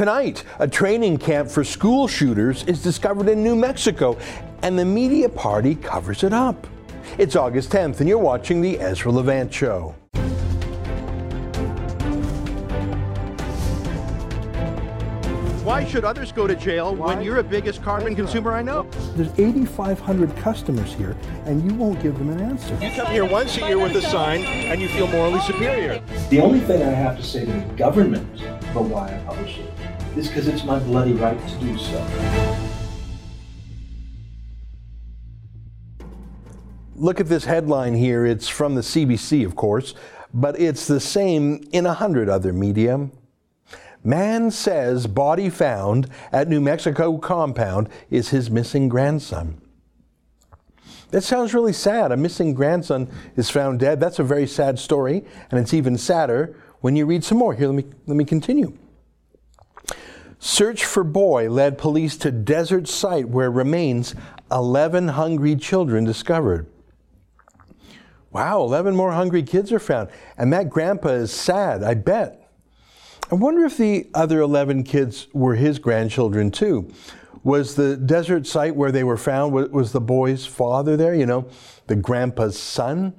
Tonight, a training camp for school shooters is discovered in New Mexico, and the media party covers it up. It's August 10th, and you're watching The Ezra Levant Show. Why should others go to jail when you're the biggest carbon consumer I know? There's 8,500 customers here, and you won't give them an answer. You come here once a year with a sign and you feel morally superior. The only thing I have to say to the government about why I publish it is because it's my bloody right to do so. Look at this headline here. It's from the CBC, of course, but it's the same in a hundred other media. Man says body found at New Mexico compound is his missing grandson. That sounds really sad. A missing grandson is found dead. That's a very sad story, and it's even sadder when you read some more. Here, let me, let me continue. Search for boy led police to desert site where remains 11 hungry children discovered. Wow, 11 more hungry kids are found. And that grandpa is sad, I bet. I wonder if the other 11 kids were his grandchildren too. Was the desert site where they were found, was the boy's father there, you know, the grandpa's son?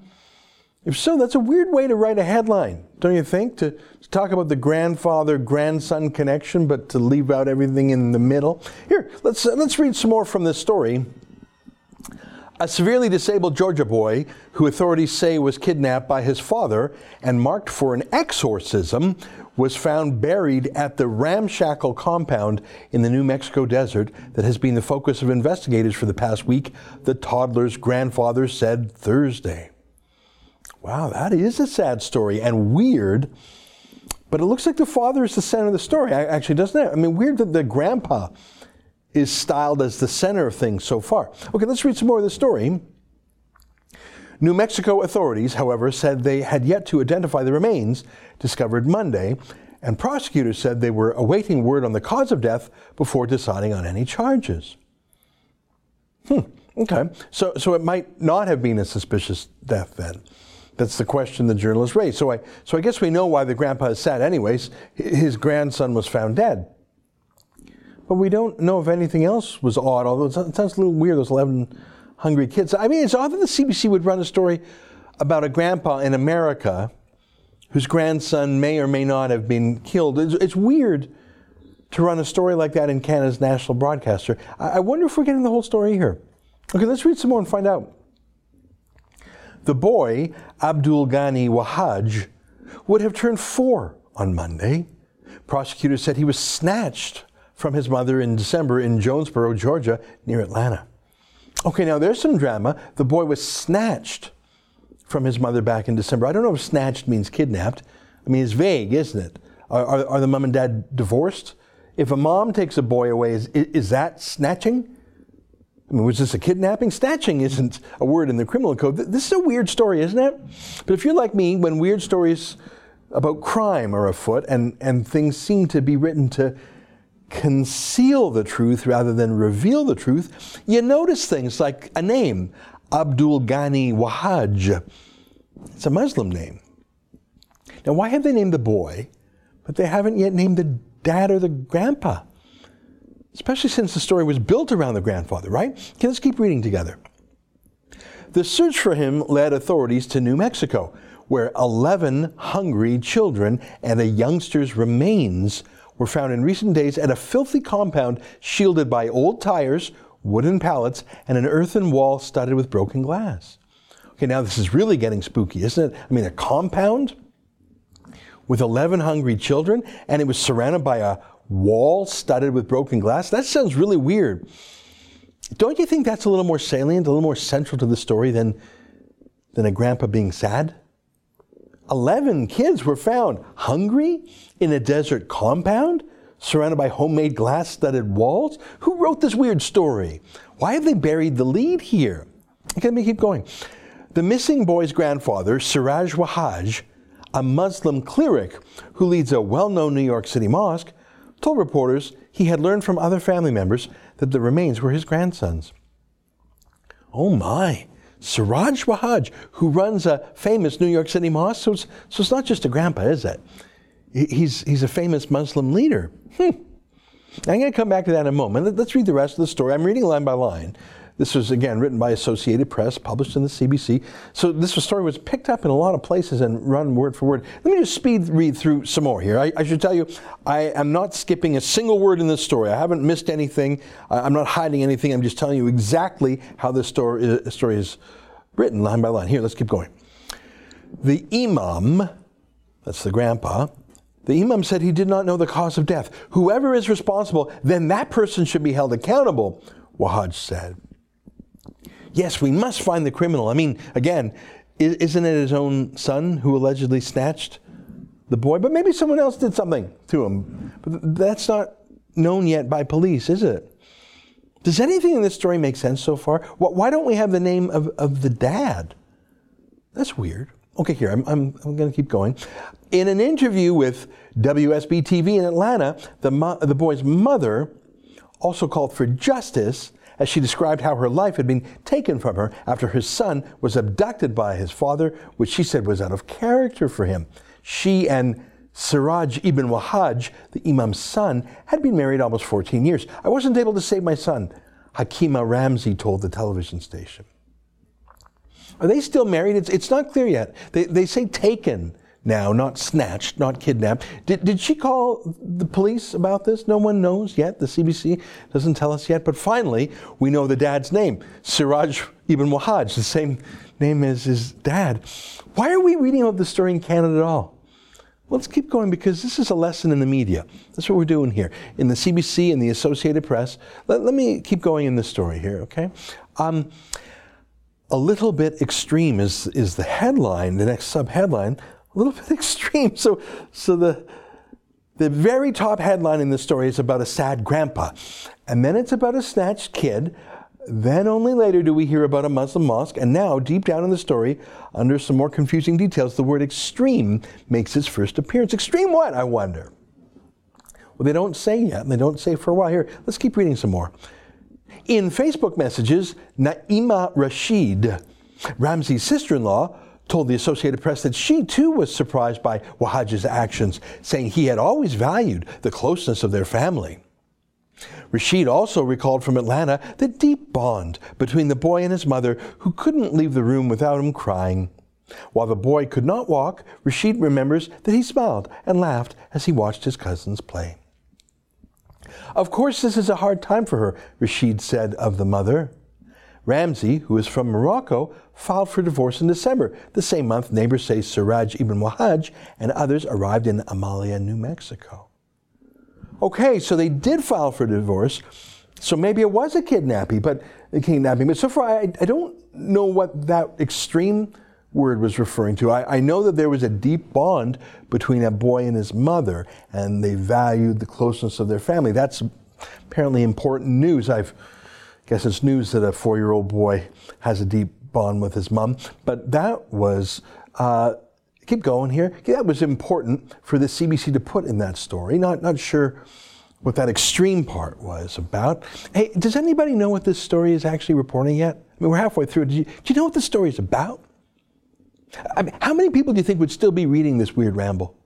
If so, that's a weird way to write a headline, don't you think? To, to talk about the grandfather grandson connection, but to leave out everything in the middle. Here, let's, uh, let's read some more from this story. A severely disabled Georgia boy, who authorities say was kidnapped by his father and marked for an exorcism, was found buried at the ramshackle compound in the New Mexico desert that has been the focus of investigators for the past week, the toddler's grandfather said Thursday. Wow, that is a sad story and weird. But it looks like the father is the center of the story, actually, doesn't it? I mean, weird that the grandpa is styled as the center of things so far. Okay, let's read some more of the story. New Mexico authorities, however, said they had yet to identify the remains discovered Monday, and prosecutors said they were awaiting word on the cause of death before deciding on any charges. Hmm, okay. So, so it might not have been a suspicious death then. That's the question the journalist raised. So I, so I guess we know why the grandpa is sad, anyways. His grandson was found dead. But we don't know if anything else was odd, although it sounds a little weird, those 11 hungry kids. I mean, it's odd that the CBC would run a story about a grandpa in America whose grandson may or may not have been killed. It's, it's weird to run a story like that in Canada's national broadcaster. I, I wonder if we're getting the whole story here. Okay, let's read some more and find out. The boy, Abdul Ghani Wahhaj, would have turned four on Monday. Prosecutors said he was snatched from his mother in December in Jonesboro, Georgia, near Atlanta. Okay, now there's some drama. The boy was snatched from his mother back in December. I don't know if snatched means kidnapped. I mean, it's vague, isn't it? Are, are, are the mom and dad divorced? If a mom takes a boy away, is, is that snatching? I mean, was this a kidnapping? Snatching isn't a word in the criminal code. This is a weird story, isn't it? But if you're like me, when weird stories about crime are afoot and, and things seem to be written to conceal the truth rather than reveal the truth, you notice things like a name, Abdul Ghani Wahhaj. It's a Muslim name. Now, why have they named the boy, but they haven't yet named the dad or the grandpa? Especially since the story was built around the grandfather, right? Okay, let's keep reading together. The search for him led authorities to New Mexico, where 11 hungry children and a youngster's remains were found in recent days at a filthy compound shielded by old tires, wooden pallets, and an earthen wall studded with broken glass. Okay, now this is really getting spooky, isn't it? I mean, a compound with 11 hungry children, and it was surrounded by a wall studded with broken glass? That sounds really weird. Don't you think that's a little more salient, a little more central to the story than, than a grandpa being sad? 11 kids were found hungry in a desert compound surrounded by homemade glass studded walls. Who wrote this weird story? Why have they buried the lead here? Let me keep going. The missing boy's grandfather, Siraj Wahhaj, a Muslim cleric who leads a well known New York City mosque, told reporters he had learned from other family members that the remains were his grandsons. Oh my, Siraj Wahhaj, who runs a famous New York City mosque. So it's, so it's not just a grandpa, is it? He's, he's a famous Muslim leader. Hmm, I'm going to come back to that in a moment. Let's read the rest of the story. I'm reading line by line. This was again written by Associated Press, published in the CBC. So this story was picked up in a lot of places and run word for word. Let me just speed read through some more here. I, I should tell you, I am not skipping a single word in this story. I haven't missed anything. I'm not hiding anything. I'm just telling you exactly how this story, uh, story is written line by line. Here, let's keep going. The imam, that's the grandpa, the imam said he did not know the cause of death. Whoever is responsible, then that person should be held accountable, Wahhaj said. Yes, we must find the criminal. I mean, again, isn't it his own son who allegedly snatched the boy? But maybe someone else did something to him. But that's not known yet by police, is it? Does anything in this story make sense so far? Why don't we have the name of, of the dad? That's weird. Okay, here, I'm, I'm, I'm going to keep going. In an interview with WSB TV in Atlanta, the, mo- the boy's mother also called for justice as she described how her life had been taken from her after her son was abducted by his father, which she said was out of character for him. She and Siraj ibn Wahhaj, the Imam's son, had been married almost 14 years. I wasn't able to save my son, Hakima Ramzi told the television station. Are they still married? It's, it's not clear yet. They, they say taken now, not snatched, not kidnapped. Did, did she call the police about this? No one knows yet. The CBC doesn't tell us yet. But finally, we know the dad's name Siraj ibn Wahhaj, the same name as his dad. Why are we reading about this story in Canada at all? Let's keep going because this is a lesson in the media. That's what we're doing here. In the CBC and the Associated Press. Let, let me keep going in this story here, okay? Um, a little bit extreme is, is the headline, the next sub headline a little bit extreme. So, so the, the very top headline in the story is about a sad grandpa. And then it's about a snatched kid. Then only later do we hear about a Muslim mosque. And now, deep down in the story, under some more confusing details, the word extreme makes its first appearance. Extreme what, I wonder? Well, they don't say yet, and they don't say for a while. Here, let's keep reading some more. In Facebook messages, Naima Rashid, Ramzi's sister in law, told the Associated Press that she too was surprised by Wahhaj's actions, saying he had always valued the closeness of their family. Rashid also recalled from Atlanta the deep bond between the boy and his mother, who couldn't leave the room without him crying. While the boy could not walk, Rashid remembers that he smiled and laughed as he watched his cousins play. Of course, this is a hard time for her, Rashid said of the mother. Ramzi, who is from Morocco, filed for divorce in December. The same month, neighbors say Siraj ibn Wahhaj and others arrived in Amalia, New Mexico. Okay, so they did file for divorce. So maybe it was a kidnapping, but a kidnapping. But so far, I, I don't know what that extreme word was referring to. I, I, know that there was a deep bond between a boy and his mother, and they valued the closeness of their family. That's apparently important news. I've guess it's news that a four-year-old boy has a deep bond with his mom. But that was. Uh, keep going here. That was important for the CBC to put in that story. Not not sure what that extreme part was about. Hey, does anybody know what this story is actually reporting yet? I mean, we're halfway through. Do you, do you know what the story is about? I mean, how many people do you think would still be reading this weird ramble?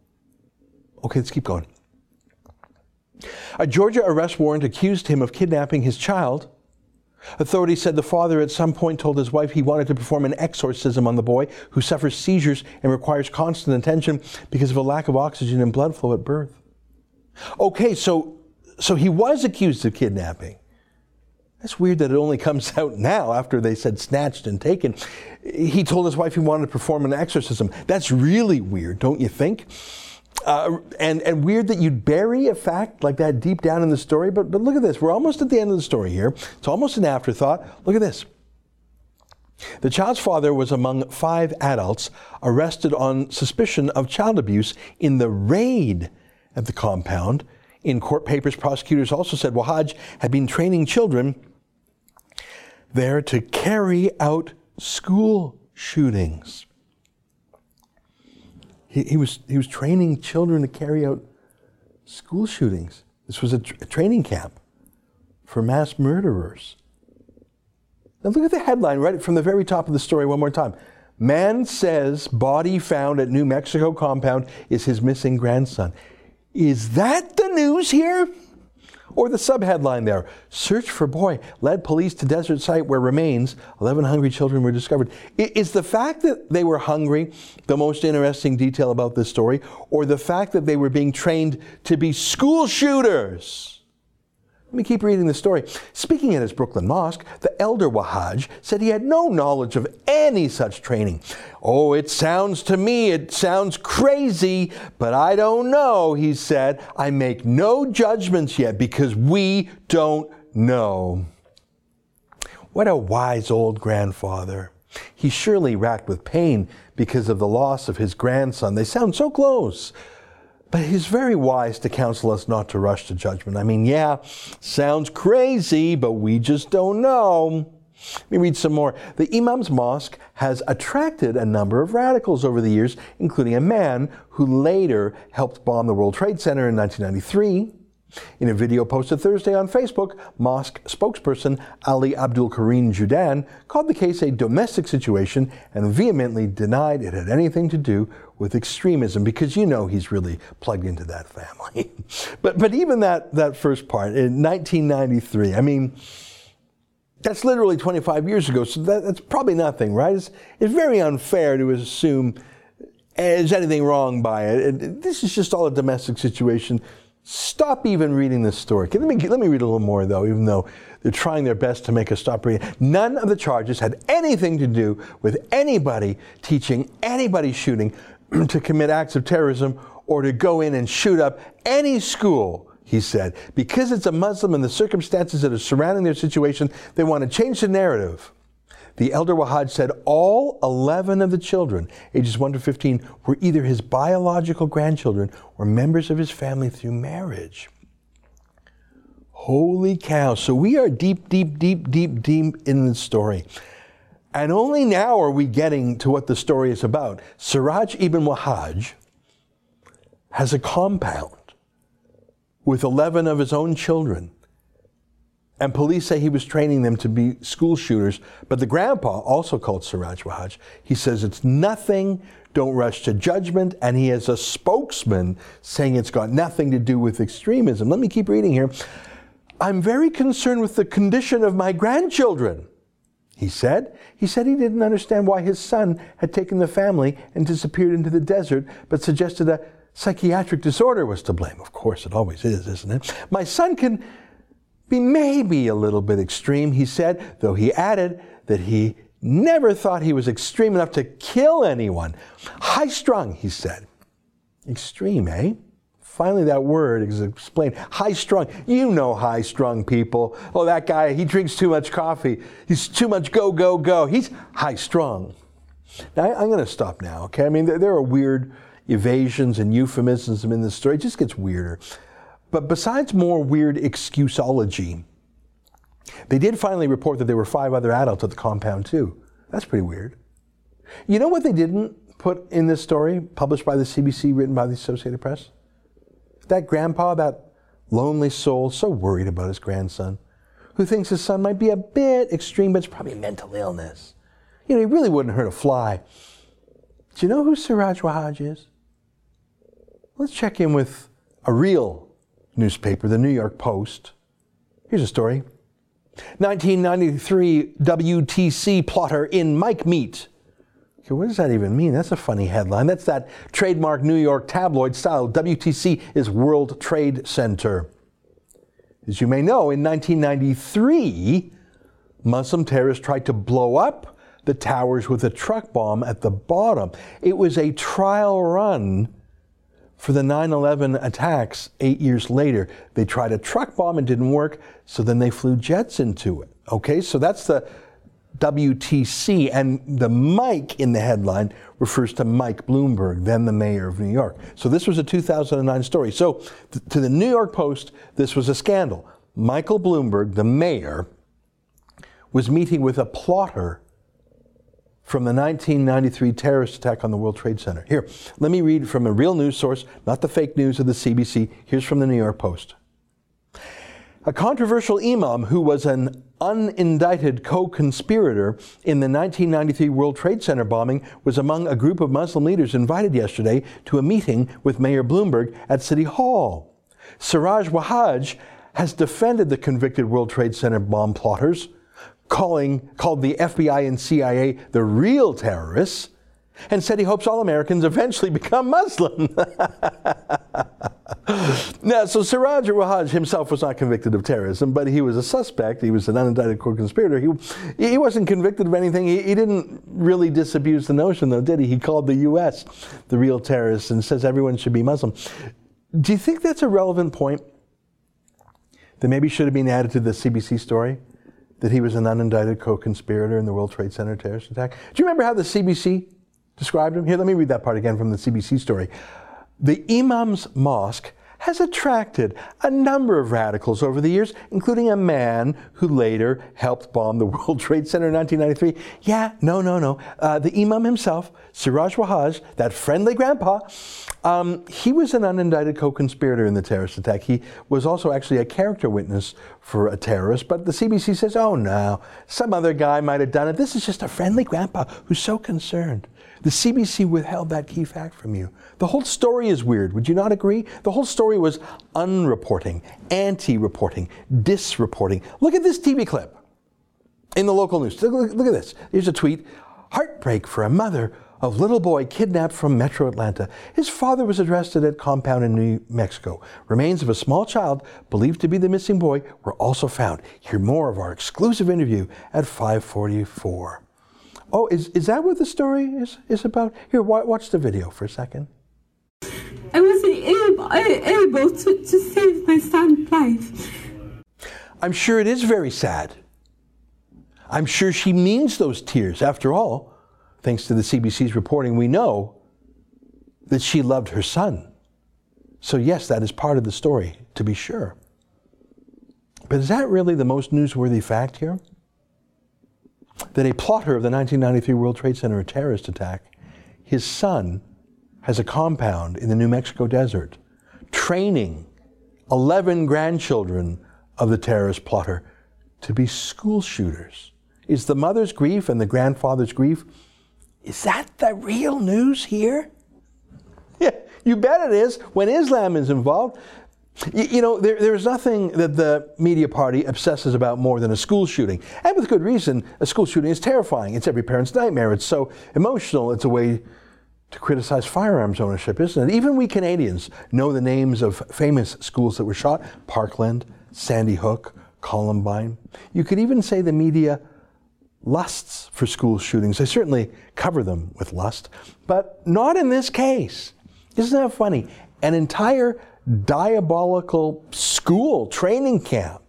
Okay, let's keep going. A Georgia arrest warrant accused him of kidnapping his child Authorities said the father at some point told his wife he wanted to perform an exorcism on the boy who suffers seizures and requires constant attention because of a lack of oxygen and blood flow at birth. Okay, so so he was accused of kidnapping. That's weird that it only comes out now after they said snatched and taken. He told his wife he wanted to perform an exorcism. That's really weird, don't you think? Uh, and, and weird that you'd bury a fact like that deep down in the story. But, but look at this. We're almost at the end of the story here. It's almost an afterthought. Look at this. The child's father was among five adults arrested on suspicion of child abuse in the raid at the compound. In court papers, prosecutors also said Wahhaj had been training children there to carry out school shootings. He, he, was, he was training children to carry out school shootings. This was a, a training camp for mass murderers. Now look at the headline right from the very top of the story one more time. Man says body found at New Mexico compound is his missing grandson. Is that the news here? Or the subheadline there Search for boy led police to desert site where remains 11 hungry children were discovered. Is the fact that they were hungry the most interesting detail about this story, or the fact that they were being trained to be school shooters? Let me keep reading the story. Speaking at his Brooklyn mosque, the elder Wahhaj said he had no knowledge of any such training. Oh, it sounds to me, it sounds crazy, but I don't know, he said. I make no judgments yet because we don't know. What a wise old grandfather. He surely racked with pain because of the loss of his grandson. They sound so close. But he's very wise to counsel us not to rush to judgment. I mean, yeah, sounds crazy, but we just don't know. Let me read some more. The Imam's Mosque has attracted a number of radicals over the years, including a man who later helped bomb the World Trade Center in 1993. In a video posted Thursday on Facebook, mosque spokesperson Ali Abdul Karim Judan called the case a domestic situation and vehemently denied it had anything to do with extremism because you know he's really plugged into that family. but but even that that first part in 1993, I mean that's literally 25 years ago, so that, that's probably nothing, right? It's, it's very unfair to assume eh, there's anything wrong by it. This is just all a domestic situation Stop even reading this story. Let me, let me read a little more, though, even though they're trying their best to make us stop reading. None of the charges had anything to do with anybody teaching anybody shooting to commit acts of terrorism or to go in and shoot up any school, he said. Because it's a Muslim and the circumstances that are surrounding their situation, they want to change the narrative. The elder Wahhaj said all 11 of the children, ages 1 to 15, were either his biological grandchildren or members of his family through marriage. Holy cow. So we are deep, deep, deep, deep, deep in the story. And only now are we getting to what the story is about. Siraj ibn Wahhaj has a compound with 11 of his own children and police say he was training them to be school shooters. But the grandpa, also called Siraj Wahhaj, he says it's nothing, don't rush to judgment, and he has a spokesman saying it's got nothing to do with extremism. Let me keep reading here. I'm very concerned with the condition of my grandchildren, he said. He said he didn't understand why his son had taken the family and disappeared into the desert, but suggested a psychiatric disorder was to blame. Of course, it always is, isn't it? My son can be maybe a little bit extreme, he said, though he added that he never thought he was extreme enough to kill anyone. High strung, he said. Extreme, eh? Finally, that word is explained. High strung. You know high strung people. Oh, that guy, he drinks too much coffee. He's too much go, go, go. He's high strung. Now, I'm going to stop now, okay? I mean, there, there are weird evasions and euphemisms in this story. It just gets weirder. But besides more weird excuseology, they did finally report that there were five other adults at the compound, too. That's pretty weird. You know what they didn't put in this story, published by the CBC, written by the Associated Press? That grandpa, that lonely soul, so worried about his grandson, who thinks his son might be a bit extreme, but it's probably mental illness. You know, he really wouldn't hurt a fly. Do you know who Siraj Wahhaj is? Let's check in with a real newspaper, the New York Post. Here's a story 1993 WTC plotter in Mike Meet. What does that even mean? That's a funny headline. That's that trademark New York tabloid style. WTC is World Trade Center. As you may know, in 1993, Muslim terrorists tried to blow up the towers with a truck bomb at the bottom. It was a trial run for the 9 11 attacks eight years later. They tried a truck bomb and didn't work, so then they flew jets into it. Okay, so that's the WTC, and the Mike in the headline refers to Mike Bloomberg, then the mayor of New York. So this was a 2009 story. So th- to the New York Post, this was a scandal. Michael Bloomberg, the mayor, was meeting with a plotter from the 1993 terrorist attack on the World Trade Center. Here, let me read from a real news source, not the fake news of the CBC. Here's from the New York Post. A controversial imam who was an unindicted co conspirator in the 1993 World Trade Center bombing was among a group of Muslim leaders invited yesterday to a meeting with Mayor Bloomberg at City Hall. Siraj Wahhaj has defended the convicted World Trade Center bomb plotters, calling called the FBI and CIA the real terrorists, and said he hopes all Americans eventually become Muslim. now, so Siraj Wahhaj himself was not convicted of terrorism, but he was a suspect. He was an unindicted co-conspirator. He, he wasn't convicted of anything. He, he didn't really disabuse the notion, though, did he? He called the U.S. the real terrorists and says everyone should be Muslim. Do you think that's a relevant point that maybe should have been added to the CBC story? That he was an unindicted co conspirator in the World Trade Center terrorist attack? Do you remember how the CBC described him? Here, let me read that part again from the CBC story. The Imam's Mosque has attracted a number of radicals over the years, including a man who later helped bomb the World Trade Center in 1993. Yeah, no, no, no. Uh, the Imam himself, Siraj Wahhaj, that friendly grandpa, um, he was an unindicted co conspirator in the terrorist attack. He was also actually a character witness for a terrorist, but the CBC says, oh no, some other guy might have done it. This is just a friendly grandpa who's so concerned. The CBC withheld that key fact from you. The whole story is weird. Would you not agree? The whole story was unreporting, anti reporting, disreporting. Look at this TV clip in the local news. Look, look, look, at this. Here's a tweet Heartbreak for a mother of little boy kidnapped from metro Atlanta. His father was arrested at compound in New Mexico. Remains of a small child believed to be the missing boy were also found. Hear more of our exclusive interview at 544. Oh, is, is that what the story is, is about? Here, watch the video for a second. I wasn't able, able to, to save my son's life. I'm sure it is very sad. I'm sure she means those tears. After all, thanks to the CBC's reporting, we know that she loved her son. So, yes, that is part of the story, to be sure. But is that really the most newsworthy fact here? that a plotter of the 1993 World Trade Center terrorist attack, his son has a compound in the New Mexico desert training 11 grandchildren of the terrorist plotter to be school shooters. Is the mother's grief and the grandfather's grief, is that the real news here? Yeah, you bet it is. When Islam is involved, you, you know, there, there's nothing that the media party obsesses about more than a school shooting. And with good reason, a school shooting is terrifying. It's every parent's nightmare. It's so emotional. It's a way to criticize firearms ownership, isn't it? Even we Canadians know the names of famous schools that were shot Parkland, Sandy Hook, Columbine. You could even say the media lusts for school shootings. They certainly cover them with lust, but not in this case. Isn't that funny? An entire diabolical school training camp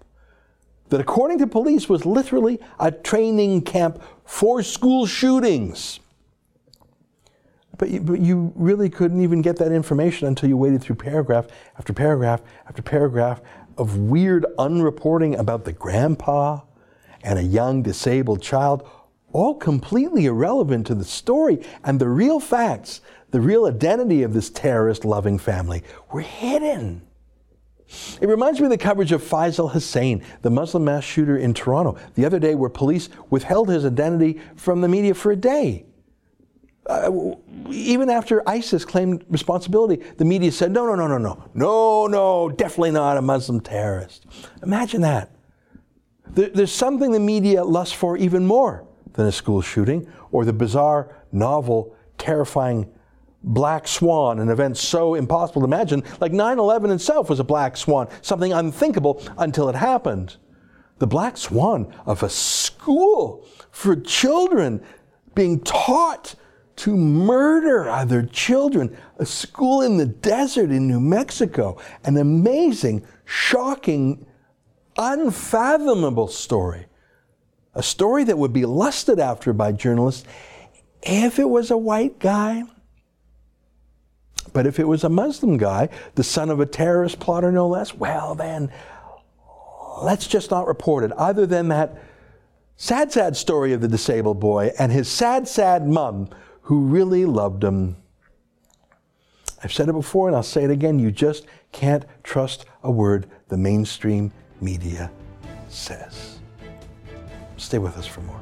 that, according to police, was literally a training camp for school shootings. But you, but you really couldn't even get that information until you waded through paragraph after paragraph after paragraph of weird unreporting about the grandpa and a young disabled child, all completely irrelevant to the story and the real facts the real identity of this terrorist loving family were hidden. It reminds me of the coverage of Faisal Hussain, the Muslim mass shooter in Toronto, the other day where police withheld his identity from the media for a day. Uh, even after ISIS claimed responsibility, the media said, no, no, no, no, no, no, no, definitely not a Muslim terrorist. Imagine that. There, there's something the media lusts for even more than a school shooting or the bizarre, novel, terrifying black swan, an event so impossible to imagine, like 9 11 itself was a black swan, something unthinkable until it happened. The black swan of a school for children being taught to murder other children, a school in the desert in New Mexico, an amazing, shocking, unfathomable story. A story that would be lusted after by journalists if it was a white guy but if it was a Muslim guy, the son of a terrorist plotter no less, well, then let's just not report it. Other than that sad, sad story of the disabled boy and his sad, sad mum who really loved him. I've said it before and I'll say it again. You just can't trust a word the mainstream media says. Stay with us for more.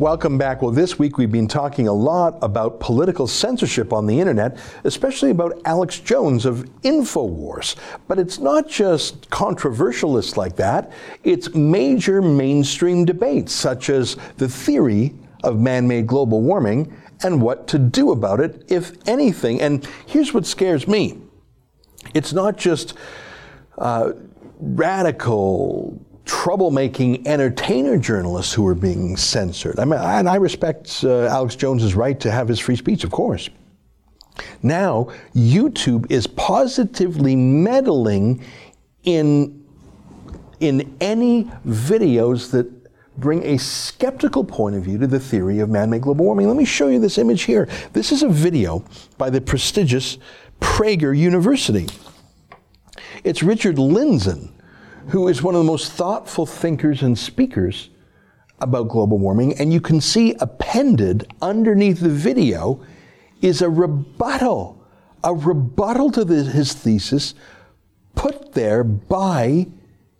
Welcome back. Well, this week we've been talking a lot about political censorship on the internet, especially about Alex Jones of InfoWars. But it's not just controversialists like that, it's major mainstream debates, such as the theory of man made global warming and what to do about it, if anything. And here's what scares me it's not just uh, radical, troublemaking entertainer journalists who are being censored. I mean, and I respect uh, Alex Jones's right to have his free speech, of course. Now, YouTube is positively meddling in, in any videos that bring a skeptical point of view to the theory of man made global warming. Let me show you this image here. This is a video by the prestigious Prager University. It's Richard Lindzen, who is one of the most thoughtful thinkers and speakers about global warming. And you can see appended underneath the video is a rebuttal, a rebuttal to the, his thesis put there by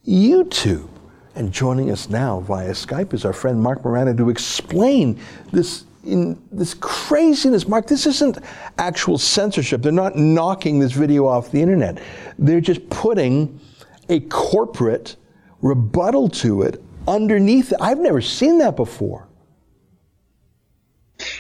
YouTube. And joining us now via Skype is our friend Marc Morano to explain this in this craziness. Mark, this isn't actual censorship. They're not knocking this video off the internet. They're just putting a corporate rebuttal to it underneath it. I've never seen that before.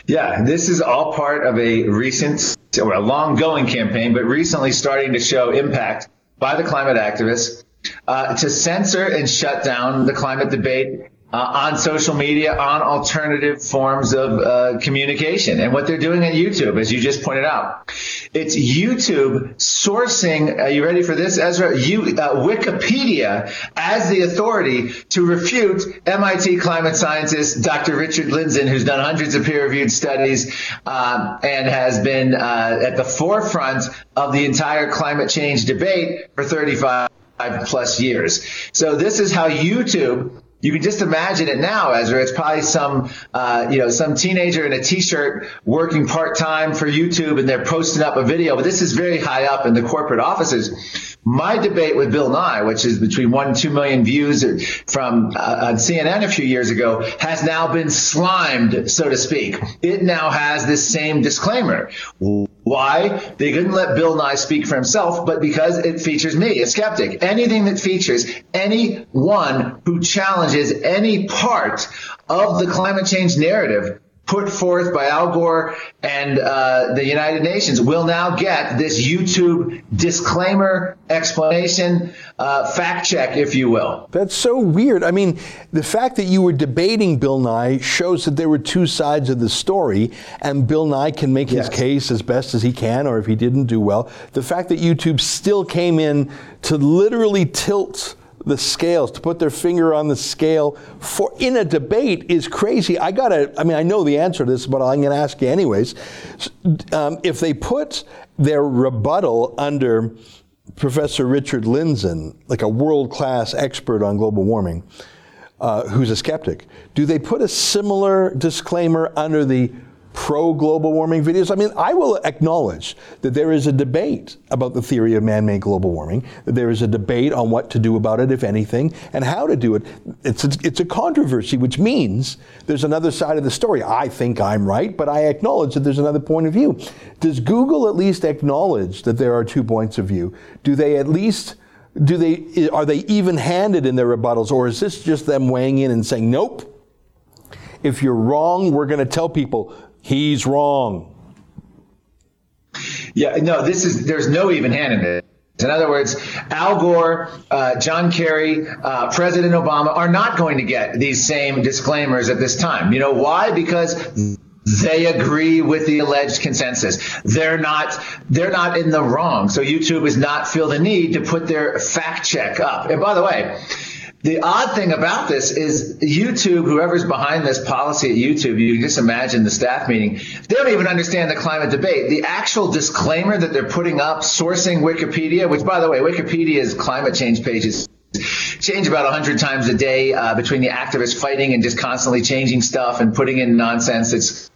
Yeah, this is all part of a recent or a long going campaign, but recently starting to show impact by the climate activists uh, to censor and shut down the climate debate uh, on social media, on alternative forms of uh, communication, and what they're doing on YouTube, as you just pointed out. It's YouTube sourcing. Are you ready for this, Ezra? You, uh, Wikipedia as the authority to refute MIT climate scientist Dr. Richard Lindzen, who's done hundreds of peer-reviewed studies um, and has been uh, at the forefront of the entire climate change debate for 35 plus years. So this is how YouTube you can just imagine it now, Ezra. It's probably some, uh, you know, some teenager in a t-shirt working part-time for YouTube and they're posting up a video, but this is very high up in the corporate offices. My debate with Bill Nye, which is between one and two million views from uh, on CNN a few years ago, has now been slimed, so to speak. It now has this same disclaimer. Why? They couldn't let Bill Nye speak for himself, but because it features me, a skeptic. Anything that features anyone who challenges any part of the climate change narrative put forth by Al Gore and uh, the United Nations will now get this YouTube disclaimer, explanation, uh, fact check, if you will. That's so weird. I mean, the fact that you were debating Bill Nye shows that there were two sides of the story, and Bill Nye can make yes. his case as best as he can, or if he didn't do well. The fact that YouTube still came in to literally tilt the scales, to put their finger on the scale for in a debate is crazy. I gotta, I mean, I know the answer to this, but I'm gonna ask you anyways. Um, if they put their rebuttal under Professor Richard Lindzen, like a world class expert on global warming, uh, who's a skeptic, do they put a similar disclaimer under the pro global warming videos. I mean, I will acknowledge that there is a debate about the theory of man made global warming, that there is a debate on what to do about it, if anything, and how to do it. It's a, it's a controversy, which means there's another side of the story. I think I'm right, but I acknowledge that there's another point of view. Does Google at least acknowledge that there are two points of view? Do they at least do they are they even-handed in their rebuttals or is this just them weighing in and saying nope if you're wrong we're going to tell people He's wrong. Yeah, no, this is, there's no even hand in it. In other words, Al Gore, uh, John Kerry, uh, President Obama are not going to get these same disclaimers at this time. You know why? Because they agree with the alleged consensus. They're not they're not in the wrong. So YouTube does not feel the need to put their fact check up. And by the way, the odd thing about this is YouTube, whoever's behind this policy at YouTube, you can just imagine the staff meeting. They don't even understand the climate debate. The actual disclaimer that they're putting up, sourcing Wikipedia, which by the way, Wikipedia's climate change pages change about 100 times a day uh, between the activists fighting and just constantly changing stuff and putting in nonsense. It's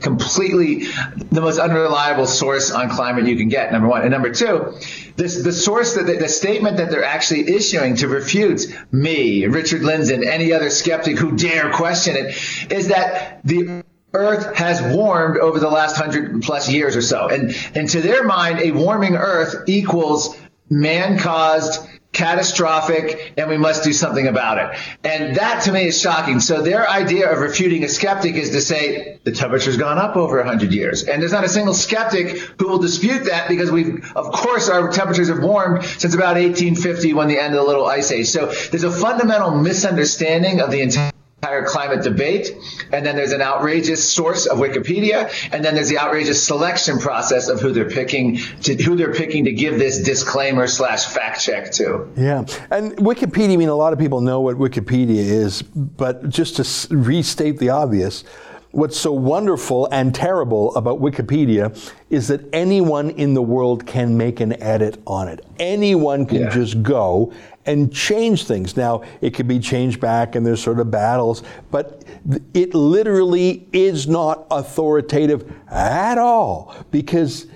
completely the most unreliable source on climate you can get. Number one, and number two, this the source that the, the statement that they're actually issuing to refute me, Richard Lindzen, any other skeptic who dare question it, is that the Earth has warmed over the last hundred plus years or so. And, and to their mind, a warming Earth equals man caused catastrophic and we must do something about it. And that to me is shocking. So their idea of refuting a skeptic is to say the temperature's gone up over 100 years. And there's not a single skeptic who will dispute that because we've, of course, our temperatures have warmed since about 1850 when the end of the little ice age. So there's a fundamental misunderstanding of the entire entire climate debate, and then there's an outrageous source of Wikipedia, and then there's the outrageous selection process of who they're picking to who they're picking to give this disclaimer slash fact check to. Yeah, and Wikipedia. I mean, a lot of people know what Wikipedia is, but just to restate the obvious. What's so wonderful and terrible about Wikipedia is that anyone in the world can make an edit on it. Anyone can yeah. just go and change things. Now, it can be changed back and there's sort of battles, but it literally is not authoritative at all because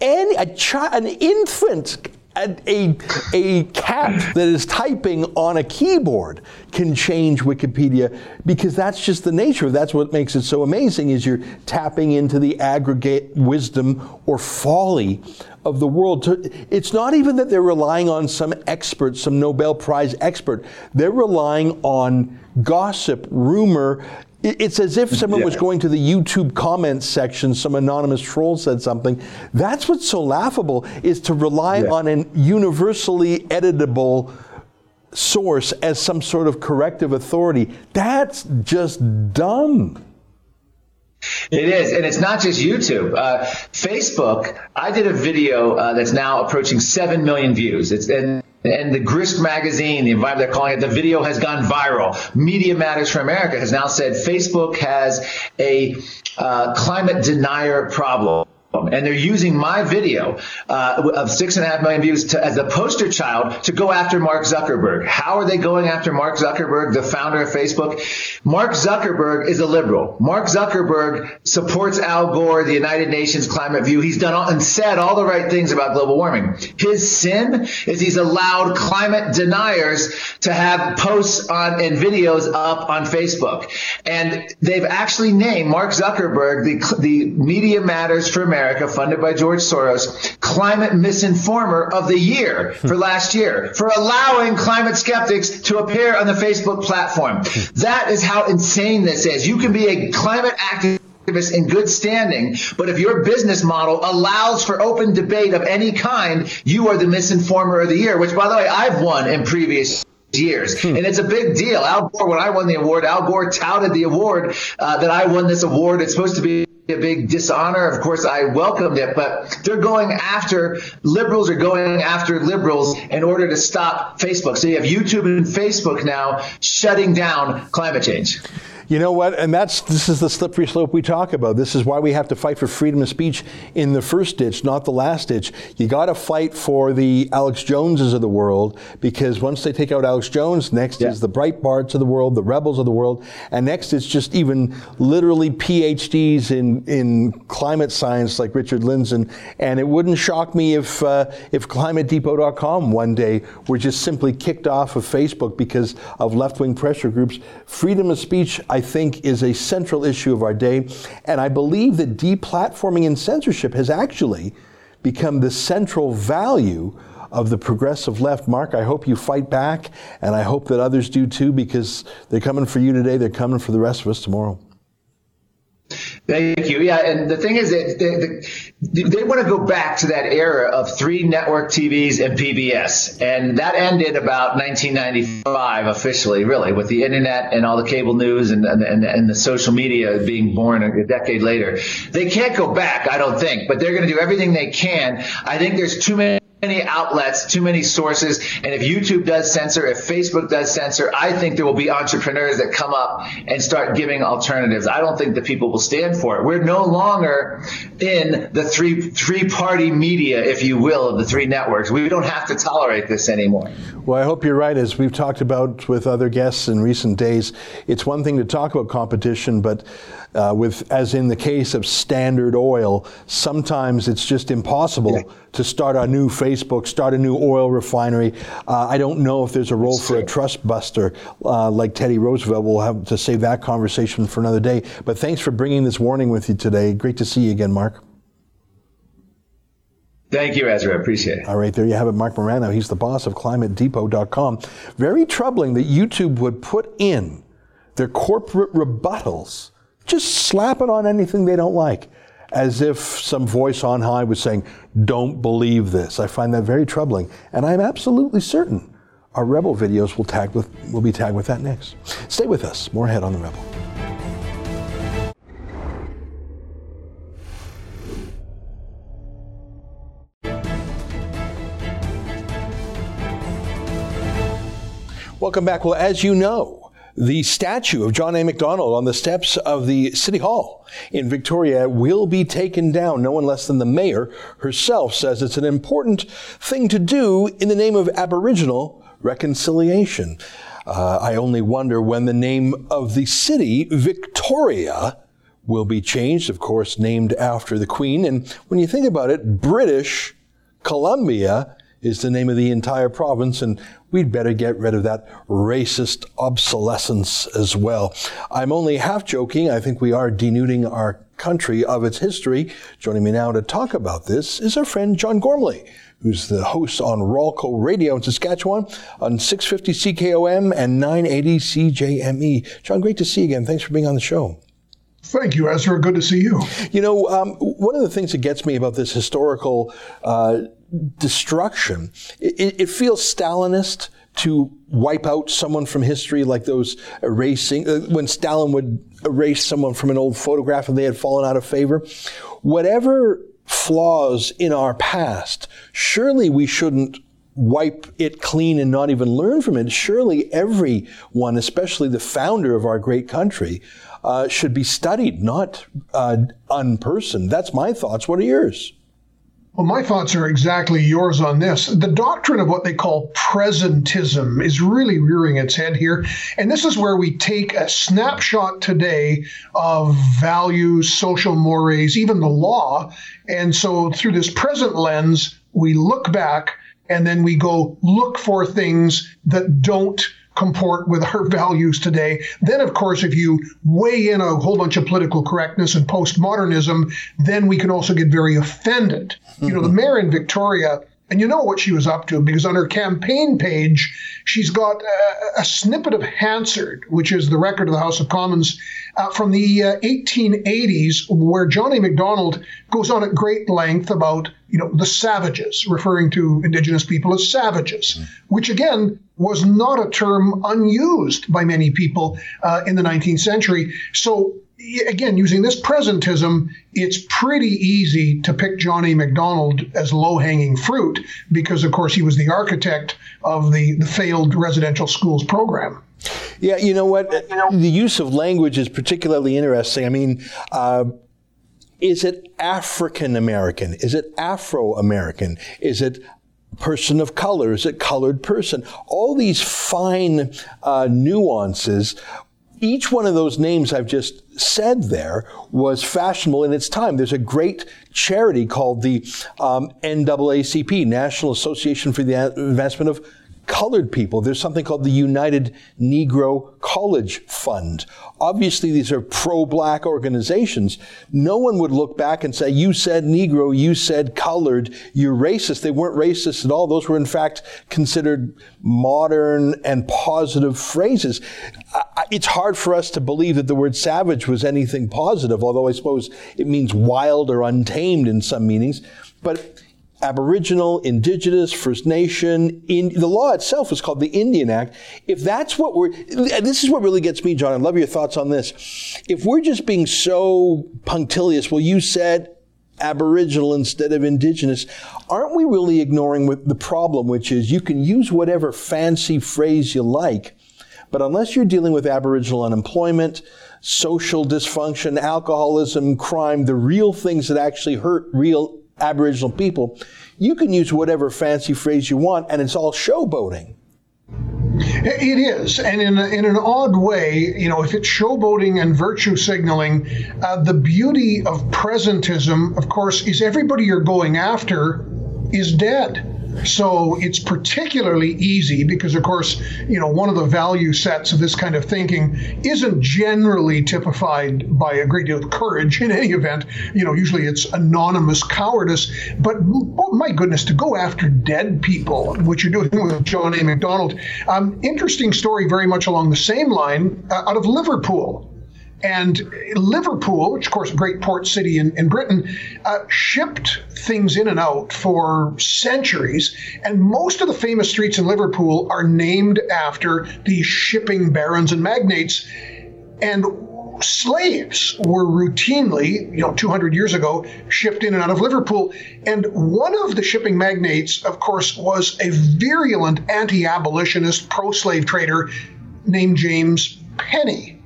any, a child, an infant a, a cat that is typing on a keyboard can change Wikipedia because that's just the nature. of That's what makes it so amazing is you're tapping into the aggregate wisdom or folly of the world. It's not even that they're relying on some expert, some Nobel Prize expert. They're relying on gossip, rumor, it's as if someone yeah. was going to the YouTube comments section, some anonymous troll said something. That's what's so laughable is to rely yeah. on an universally editable source as some sort of corrective authority. That's just dumb. It is, and it's not just YouTube. Uh, Facebook. I did a video uh, that's now approaching seven million views. It's and and the Grist magazine, the environment they're calling it, the video has gone viral. Media Matters for America has now said Facebook has a uh, climate denier problem and they're using my video uh, of six and a half million views to, as a poster child to go after Mark Zuckerberg. How are they going after Mark Zuckerberg, the founder of Facebook? Mark Zuckerberg is a liberal. Mark Zuckerberg supports Al Gore, the United Nations climate view. He's done all, and said all the right things about global warming. His sin is he's allowed climate deniers to have posts on and videos up on Facebook, and they've actually named Mark Zuckerberg the the Media Matters for America America, funded by George Soros, Climate Misinformer of the Year for hmm. last year for allowing climate skeptics to appear on the Facebook platform. Hmm. That is how insane this is. You can be a climate activist in good standing, but if your business model allows for open debate of any kind, you are the misinformer of the year, which by the way, I've won in previous years. Hmm. And it's a big deal. Al Gore, when I won the award, Al Gore touted the award uh, that I won this award. It's supposed to be a big dishonor. Of course, I welcomed it, but they're going after liberals are going after liberals in order to stop Facebook. So you have YouTube and Facebook now shutting down climate change. You know what? And that's this is the slippery slope we talk about. This is why we have to fight for freedom of speech in the first ditch, not the last ditch. You got to fight for the Alex Joneses of the world because once they take out Alex Jones, next yeah. is the Breitbarts of the world, the rebels of the world, and next is just even literally PhDs in in climate science like Richard Lindzen. And it wouldn't shock me if uh, if ClimateDepot.com one day were just simply kicked off of Facebook because of left wing pressure groups. Freedom of speech. I I think is a central issue of our day. And I believe that deplatforming and censorship has actually become the central value of the progressive left. Marc, I hope you fight back, and I hope that others do too, because they're coming for you today, they're coming for the rest of us tomorrow. Thank you. Yeah, and the thing is that they, they, they, want to go back to that era of three network TVs and PBS, and that ended about 1995 officially, really, with the internet and all the cable news and and, and the social media being born a decade later. They can't go back, I don't think, but they're going to do everything they can. I think there's too many many outlets, too many sources. And if YouTube does censor, if Facebook does censor, I think there will be entrepreneurs that come up and start giving alternatives. I don't think the people will stand for it. We're no longer in the three three party media, if you will, of the three networks. We don't have to tolerate this anymore. Well, I hope you're right. As we've talked about with other guests in recent days, it's one thing to talk about competition, but uh, with, as in the case of Standard Oil, sometimes it's just impossible yeah. to start a new Facebook, start a new oil refinery. Uh, I don't know if there's a role for a trust buster uh, like Teddy Roosevelt. We'll have to save that conversation for another day. But thanks for bringing this warning with you today. Great to see you again, Marc. Thank you, Ezra. I appreciate it. All right, there you have it. Marc Morano. He's the boss of ClimateDepot.com. Very troubling that YouTube would put in their corporate rebuttals just slap it on anything they don't like, as if some voice on high was saying, Don't believe this. I find that very troubling. And I'm absolutely certain our Rebel videos will, tag with, will be tagged with that next. Stay with us. More ahead on the Rebel. Welcome back. Well, as you know, the statue of John A. Macdonald on the steps of the City Hall in Victoria will be taken down. No one less than the mayor herself says it's an important thing to do in the name of Aboriginal reconciliation. Uh, I only wonder when the name of the city, Victoria, will be changed, of course, named after the Queen. And when you think about it, British Columbia is the name of the entire province, and we'd better get rid of that racist obsolescence as well. I'm only half joking. I think we are denuding our country of its history. Joining me now to talk about this is our friend John Gormley, who's the host on Rawlco Radio in Saskatchewan on 650 CKOM and 980 CJME. John, great to see you again. Thanks for being on the show. Thank you, Ezra. Good to see you. You know, um, one of the things that gets me about this historical uh, destruction. It, it, feels Stalinist to wipe out someone from history, like those erasing, uh, when Stalin would erase someone from an old photograph and they had fallen out of favor. Whatever flaws in our past, surely we shouldn't wipe it clean and not even learn from it. Surely everyone, especially the founder of our great country, uh, should be studied, not uh, unpersoned. That's my thoughts. What are yours? Well, my thoughts are exactly yours on this. The doctrine of what they call presentism is really rearing its head here. And this is where we take a snapshot today of values, social mores, even the law. And so through this present lens, we look back and then we go look for things that don't comport with our values today. Then, of course, if you weigh in a whole bunch of political correctness and postmodernism, then we can also get very offended. Mm-hmm. You know, the mayor in Victoria, and you know what she was up to because on her campaign page, she's got a, a snippet of Hansard, which is the record of the House of Commons uh, from the uh, 1880s, where John A. Macdonald goes on at great length about you know the savages, referring to Indigenous people as savages, mm-hmm. which again was not a term unused by many people uh, in the 19th century. So again, using this presentism, it's pretty easy to pick John A. Macdonald as low hanging fruit because, of course, he was the architect of the, the failed residential schools program. Yeah, you know what? The use of language is particularly interesting. I mean, uh, is it African American? Is it Afro American? Is it person of color? Is it colored person? All these fine uh, nuances each one of those names I've just said there was fashionable in its time. There's a great charity called the um, NAACP, National Association for the Advancement of colored people. There's something called the United Negro College Fund. Obviously, these are pro-black organizations. No one would look back and say, you said Negro, you said colored, you're racist. They weren't racist at all. Those were, in fact, considered modern and positive phrases. It's hard for us to believe that the word savage was anything positive, although I suppose it means wild or untamed in some meanings. But Aboriginal, Indigenous, First Nation. In, the law itself is called the Indian Act. If that's what we're, this is what really gets me, John. I love your thoughts on this. If we're just being so punctilious, well, you said, Aboriginal instead of Indigenous, aren't we really ignoring the problem, which is you can use whatever fancy phrase you like, but unless you're dealing with Aboriginal unemployment, social dysfunction, alcoholism, crime, the real things that actually hurt real Aboriginal people, you can use whatever fancy phrase you want, and it's all showboating. It is, and in, a, in an odd way, you know, if it's showboating and virtue signaling, uh, the beauty of presentism, of course, is everybody you're going after is dead. So it's particularly easy because, of course, you know, one of the value sets of this kind of thinking isn't generally typified by a great deal of courage in any event. You know, usually it's anonymous cowardice. But oh my goodness, to go after dead people, which you're doing with John A. Macdonald. Um, interesting story, very much along the same line, uh, out of Liverpool. And Liverpool, which of course a great port city in, in Britain, uh, shipped things in and out for centuries. And most of the famous streets in Liverpool are named after these shipping barons and magnates. And slaves were routinely, you know, 200 years ago, shipped in and out of Liverpool. And one of the shipping magnates, of course, was a virulent anti abolitionist, pro slave trader named James Penny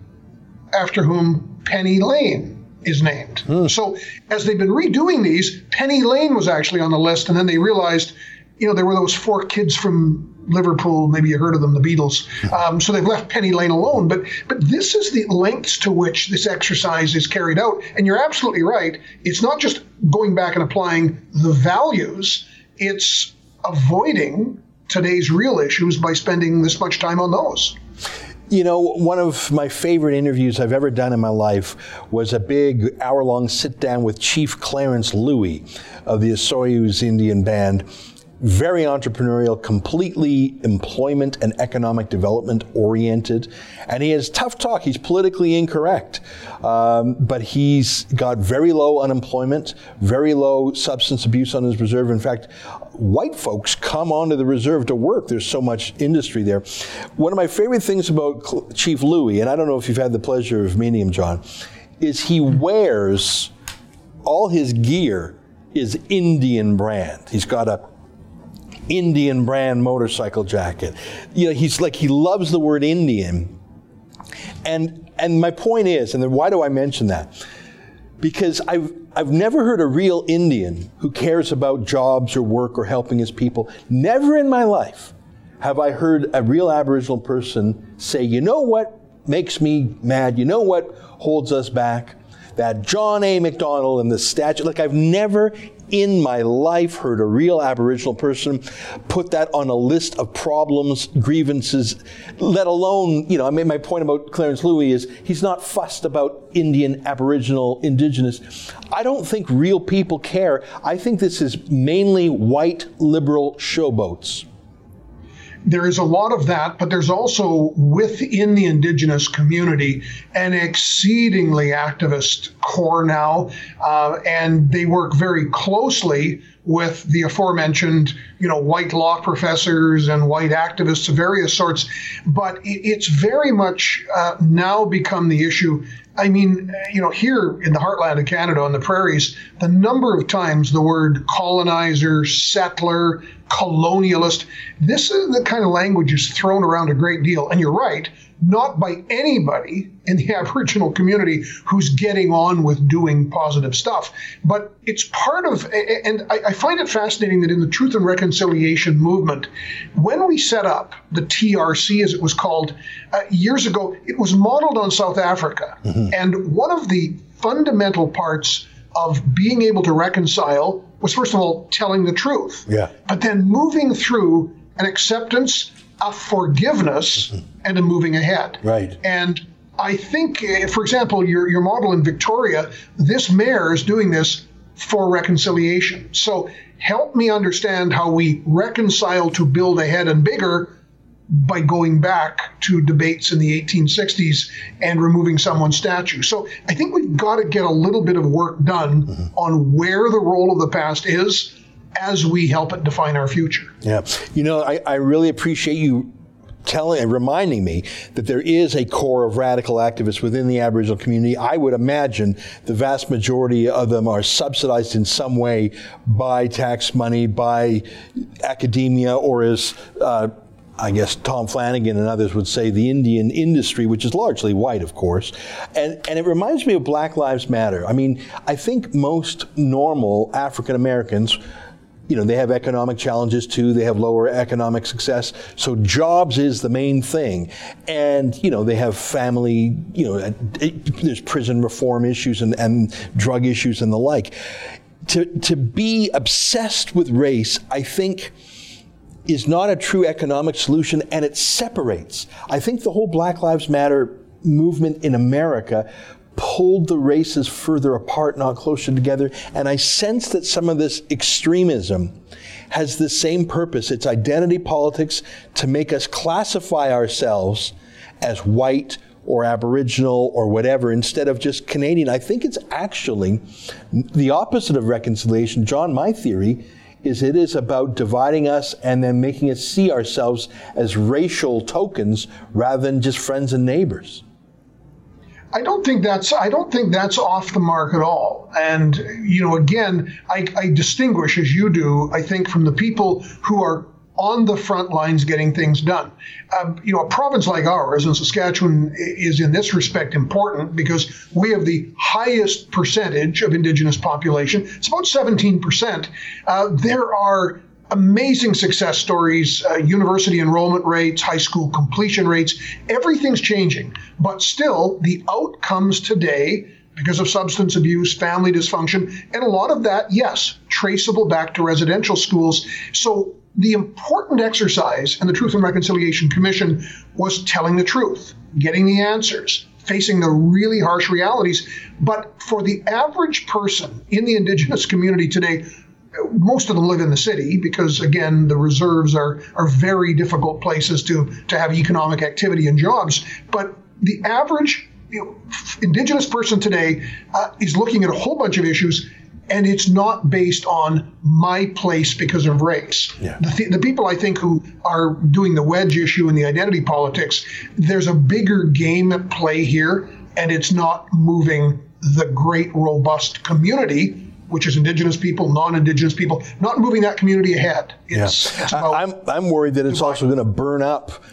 after whom Penny Lane is named. Hmm. So as they've been redoing these, Penny Lane was actually on the list, and then they realized, you know, there were those four kids from Liverpool. Maybe you heard of them, the Beatles. Hmm. Um, so they've left Penny Lane alone. But but this is the lengths to which this exercise is carried out. And you're absolutely right. It's not just going back and applying the values. It's avoiding today's real issues by spending this much time on those. You know, one of my favorite interviews I've ever done in my life was a big hour long sit down with Chief Clarence Louie of the Osoyoos Indian Band very entrepreneurial, completely employment and economic development oriented. And he has tough talk. He's politically incorrect. Um, but he's got very low unemployment, very low substance abuse on his reserve. In fact, white folks come onto the reserve to work. There's so much industry there. One of my favorite things about Chief Louie, and I don't know if you've had the pleasure of meeting him, John, is he wears all his gear is Indian brand. He's got a Indian brand motorcycle jacket. You know, he's like, he loves the word Indian. And, and my point is, and then why do I mention that? Because I've, I've never heard a real Indian who cares about jobs or work or helping his people. Never in my life have I heard a real Aboriginal person say, you know what makes me mad? You know what holds us back? That John A. Macdonald and the statue. Like, I've never in my life heard a real Aboriginal person put that on a list of problems, grievances, let alone, you know, I made my point about Clarence Louie is he's not fussed about Indian, Aboriginal, Indigenous. I don't think real people care. I think this is mainly white liberal showboats there is a lot of that, but there's also within the indigenous community an exceedingly activist core now, uh, and they work very closely with the aforementioned, you know, white law professors and white activists of various sorts. But it's very much uh, now become the issue I mean, you know, here in the heartland of Canada on the prairies, the number of times the word colonizer, settler, colonialist, this is the kind of language is thrown around a great deal. And you're right, not by anybody in the Aboriginal community who's getting on with doing positive stuff. But it's part of, and I find it fascinating that in the Truth and Reconciliation movement, when we set up the TRC, as it was called uh, years ago, it was modeled on South Africa. Mm-hmm. And one of the fundamental parts of being able to reconcile was, first of all, telling the truth. Yeah. But then moving through an acceptance a forgiveness mm-hmm. and a moving ahead. Right. And I think, eh, for example, your, your model in Victoria, this mayor is doing this for reconciliation. So help me understand how we reconcile to build ahead and bigger by going back to debates in the 1860s and removing someone's statue. So I think we've got to get a little bit of work done mm-hmm. on where the role of the past is as we help it define our future. Yeah. You know, I, I really appreciate you telling reminding me that there is a core of radical activists within the Aboriginal community. I would imagine the vast majority of them are subsidized in some way by tax money, by academia, or as uh, I guess Tom Flanagan and others would say the Indian industry, which is largely white, of course. And, and it reminds me of Black Lives Matter. I mean, I think most normal African Americans you know, they have economic challenges too. They have lower economic success. So jobs is the main thing. And, you know, they have family, you know, there's prison reform issues and, and drug issues and the like. To, to be obsessed with race, I think, is not a true economic solution and it separates. I think the whole Black Lives Matter movement in America pulled the races further apart, not closer together. And I sense that some of this extremism has the same purpose. It's identity politics to make us classify ourselves as white or Aboriginal or whatever instead of just Canadian. I think it's actually the opposite of reconciliation. John, my theory is it is about dividing us and then making us see ourselves as racial tokens rather than just friends and neighbors. I don't think that's I don't think that's off the mark at all. And you know, again, I, I distinguish as you do. I think from the people who are on the front lines getting things done. Um, you know, a province like ours and Saskatchewan is in this respect important because we have the highest percentage of Indigenous population. It's about 17%. Uh, there are amazing success stories, uh, university enrollment rates, high school completion rates. Everything's changing. But still, the outcomes today, because of substance abuse, family dysfunction, and a lot of that, yes, traceable back to residential schools. So the important exercise in the Truth and Reconciliation Commission was telling the truth, getting the answers, facing the really harsh realities. But for the average person in the Indigenous community today, most of them live in the city because again the reserves are are very difficult places to to have economic activity and jobs but the average you know, indigenous person today uh, is looking at a whole bunch of issues and it's not based on my place because of race. Yeah. The, th- the people I think who are doing the wedge issue and the identity politics, there's a bigger game at play here, and it's not moving the great, robust community which is Indigenous people, non-Indigenous people, not moving that community ahead. It's, yeah. it's I'm, I'm worried that it's also going to burn up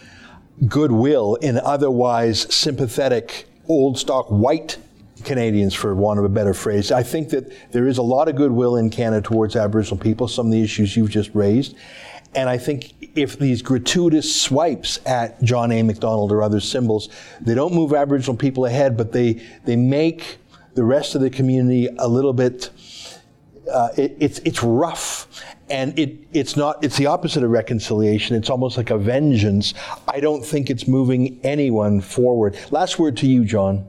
goodwill in otherwise sympathetic, old stock white Canadians, for want of a better phrase. I think that there is a lot of goodwill in Canada towards Aboriginal people, some of the issues you've just raised. And I think if these gratuitous swipes at John A. Macdonald or other symbols, they don't move Aboriginal people ahead, but they, they make the rest of the community a little bit uh, it, it's it's rough and it it's not it's the opposite of reconciliation. It's almost like a vengeance. I don't think it's moving anyone forward. Last word to you john.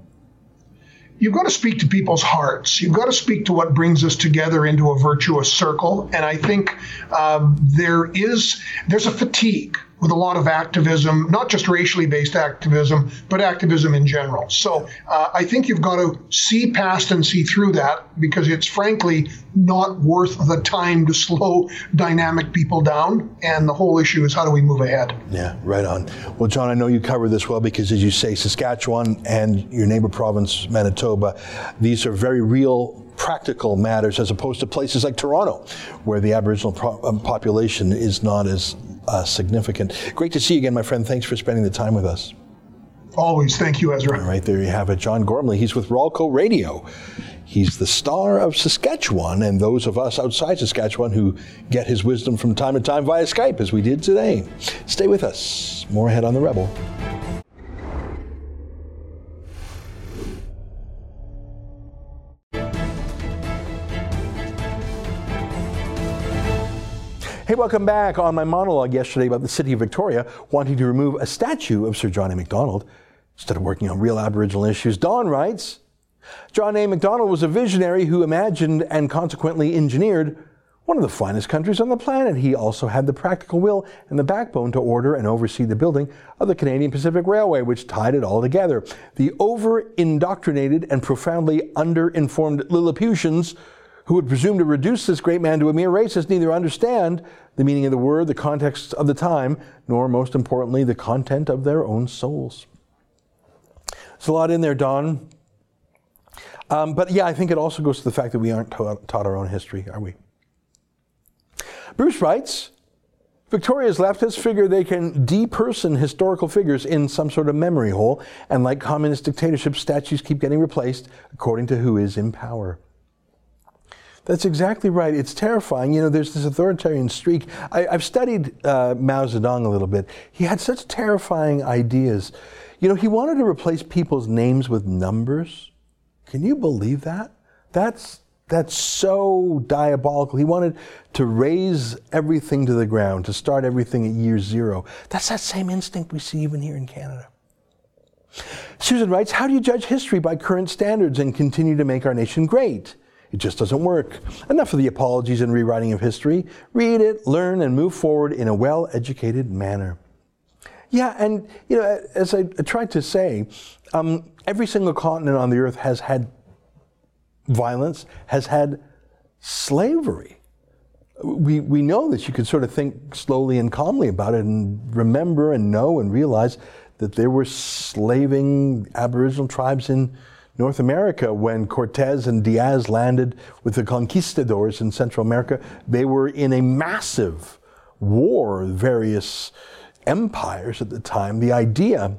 You've got to speak to people's hearts. You've got to speak to what brings us together into a virtuous circle. And i think um, there is there's a fatigue with a lot of activism, not just racially based activism, but activism in general. So uh, I think you've got to see past and see through that because it's frankly not worth the time to slow dynamic people down. And the whole issue is how do we move ahead? Yeah, right on. Well, John, I know you cover this well because, as you say, Saskatchewan and your neighbor province, Manitoba, these are very real practical matters as opposed to places like Toronto, where the Aboriginal pro- um, population is not as uh, significant. Great to see you again, my friend. Thanks for spending the time with us. Always. Thank you, Ezra. All right, there you have it. John Gormley. He's with Rawlco Radio. He's the star of Saskatchewan, and those of us outside Saskatchewan who get his wisdom from time to time via Skype, as we did today. Stay with us. More ahead on The Rebel. Hey, welcome back. On my monologue yesterday about the city of Victoria wanting to remove a statue of Sir John A. Macdonald instead of working on real Aboriginal issues, Don writes John A. Macdonald was a visionary who imagined and consequently engineered one of the finest countries on the planet. He also had the practical will and the backbone to order and oversee the building of the Canadian Pacific Railway, which tied it all together. The over indoctrinated and profoundly under informed Lilliputians who would presume to reduce this great man to a mere racist neither understand the meaning of the word, the context of the time, nor, most importantly, the content of their own souls. There's a lot in there, Don. Um, but yeah, I think it also goes to the fact that we aren't taught, taught our own history, are we? Bruce writes Victoria's leftists figure they can deperson historical figures in some sort of memory hole, and like communist dictatorships, statues keep getting replaced according to who is in power. That's exactly right. It's terrifying. You know, there's this authoritarian streak. I, have studied uh, Mao Zedong a little bit. He had such terrifying ideas. You know, he wanted to replace people's names with numbers. Can you believe that? That's that's so diabolical. He wanted to raze everything to the ground, to start everything at year zero. That's that same instinct we see even here in Canada. Susan writes, How do you judge history by current standards and continue to make our nation great? It just doesn't work. Enough of the apologies and rewriting of history. Read it, learn, and move forward in a well educated manner. Yeah, and you know, as I tried to say, um, every single continent on the earth has had violence, has had slavery. We, we know that you could sort of think slowly and calmly about it and remember and know and realize that there were slaving Aboriginal tribes in North America, when Cortez and Diaz landed with the conquistadors in Central America, they were in a massive war various empires at the time. The idea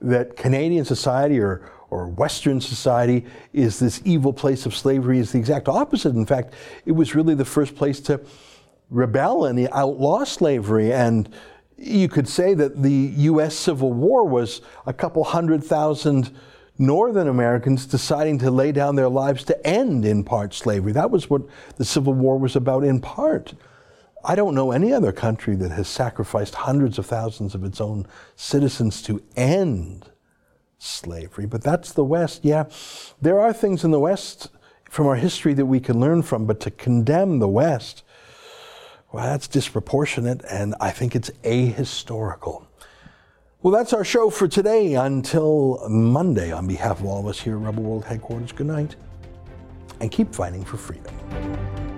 that Canadian society or, or Western society is this evil place of slavery is the exact opposite. In fact, it was really the first place to rebel and outlaw slavery. And you could say that the U.S. Civil War was a couple hundred thousand Northern Americans deciding to lay down their lives to end, in part, slavery. That was what the Civil War was about, in part. I don't know any other country that has sacrificed hundreds of thousands of its own citizens to end slavery, but that's the West. Yeah, there are things in the West from our history that we can learn from, but to condemn the West, well, that's disproportionate, and I think it's ahistorical. Well, that's our show for today. Until Monday, on behalf of all of us here at Rebel World Headquarters, good night and keep fighting for freedom.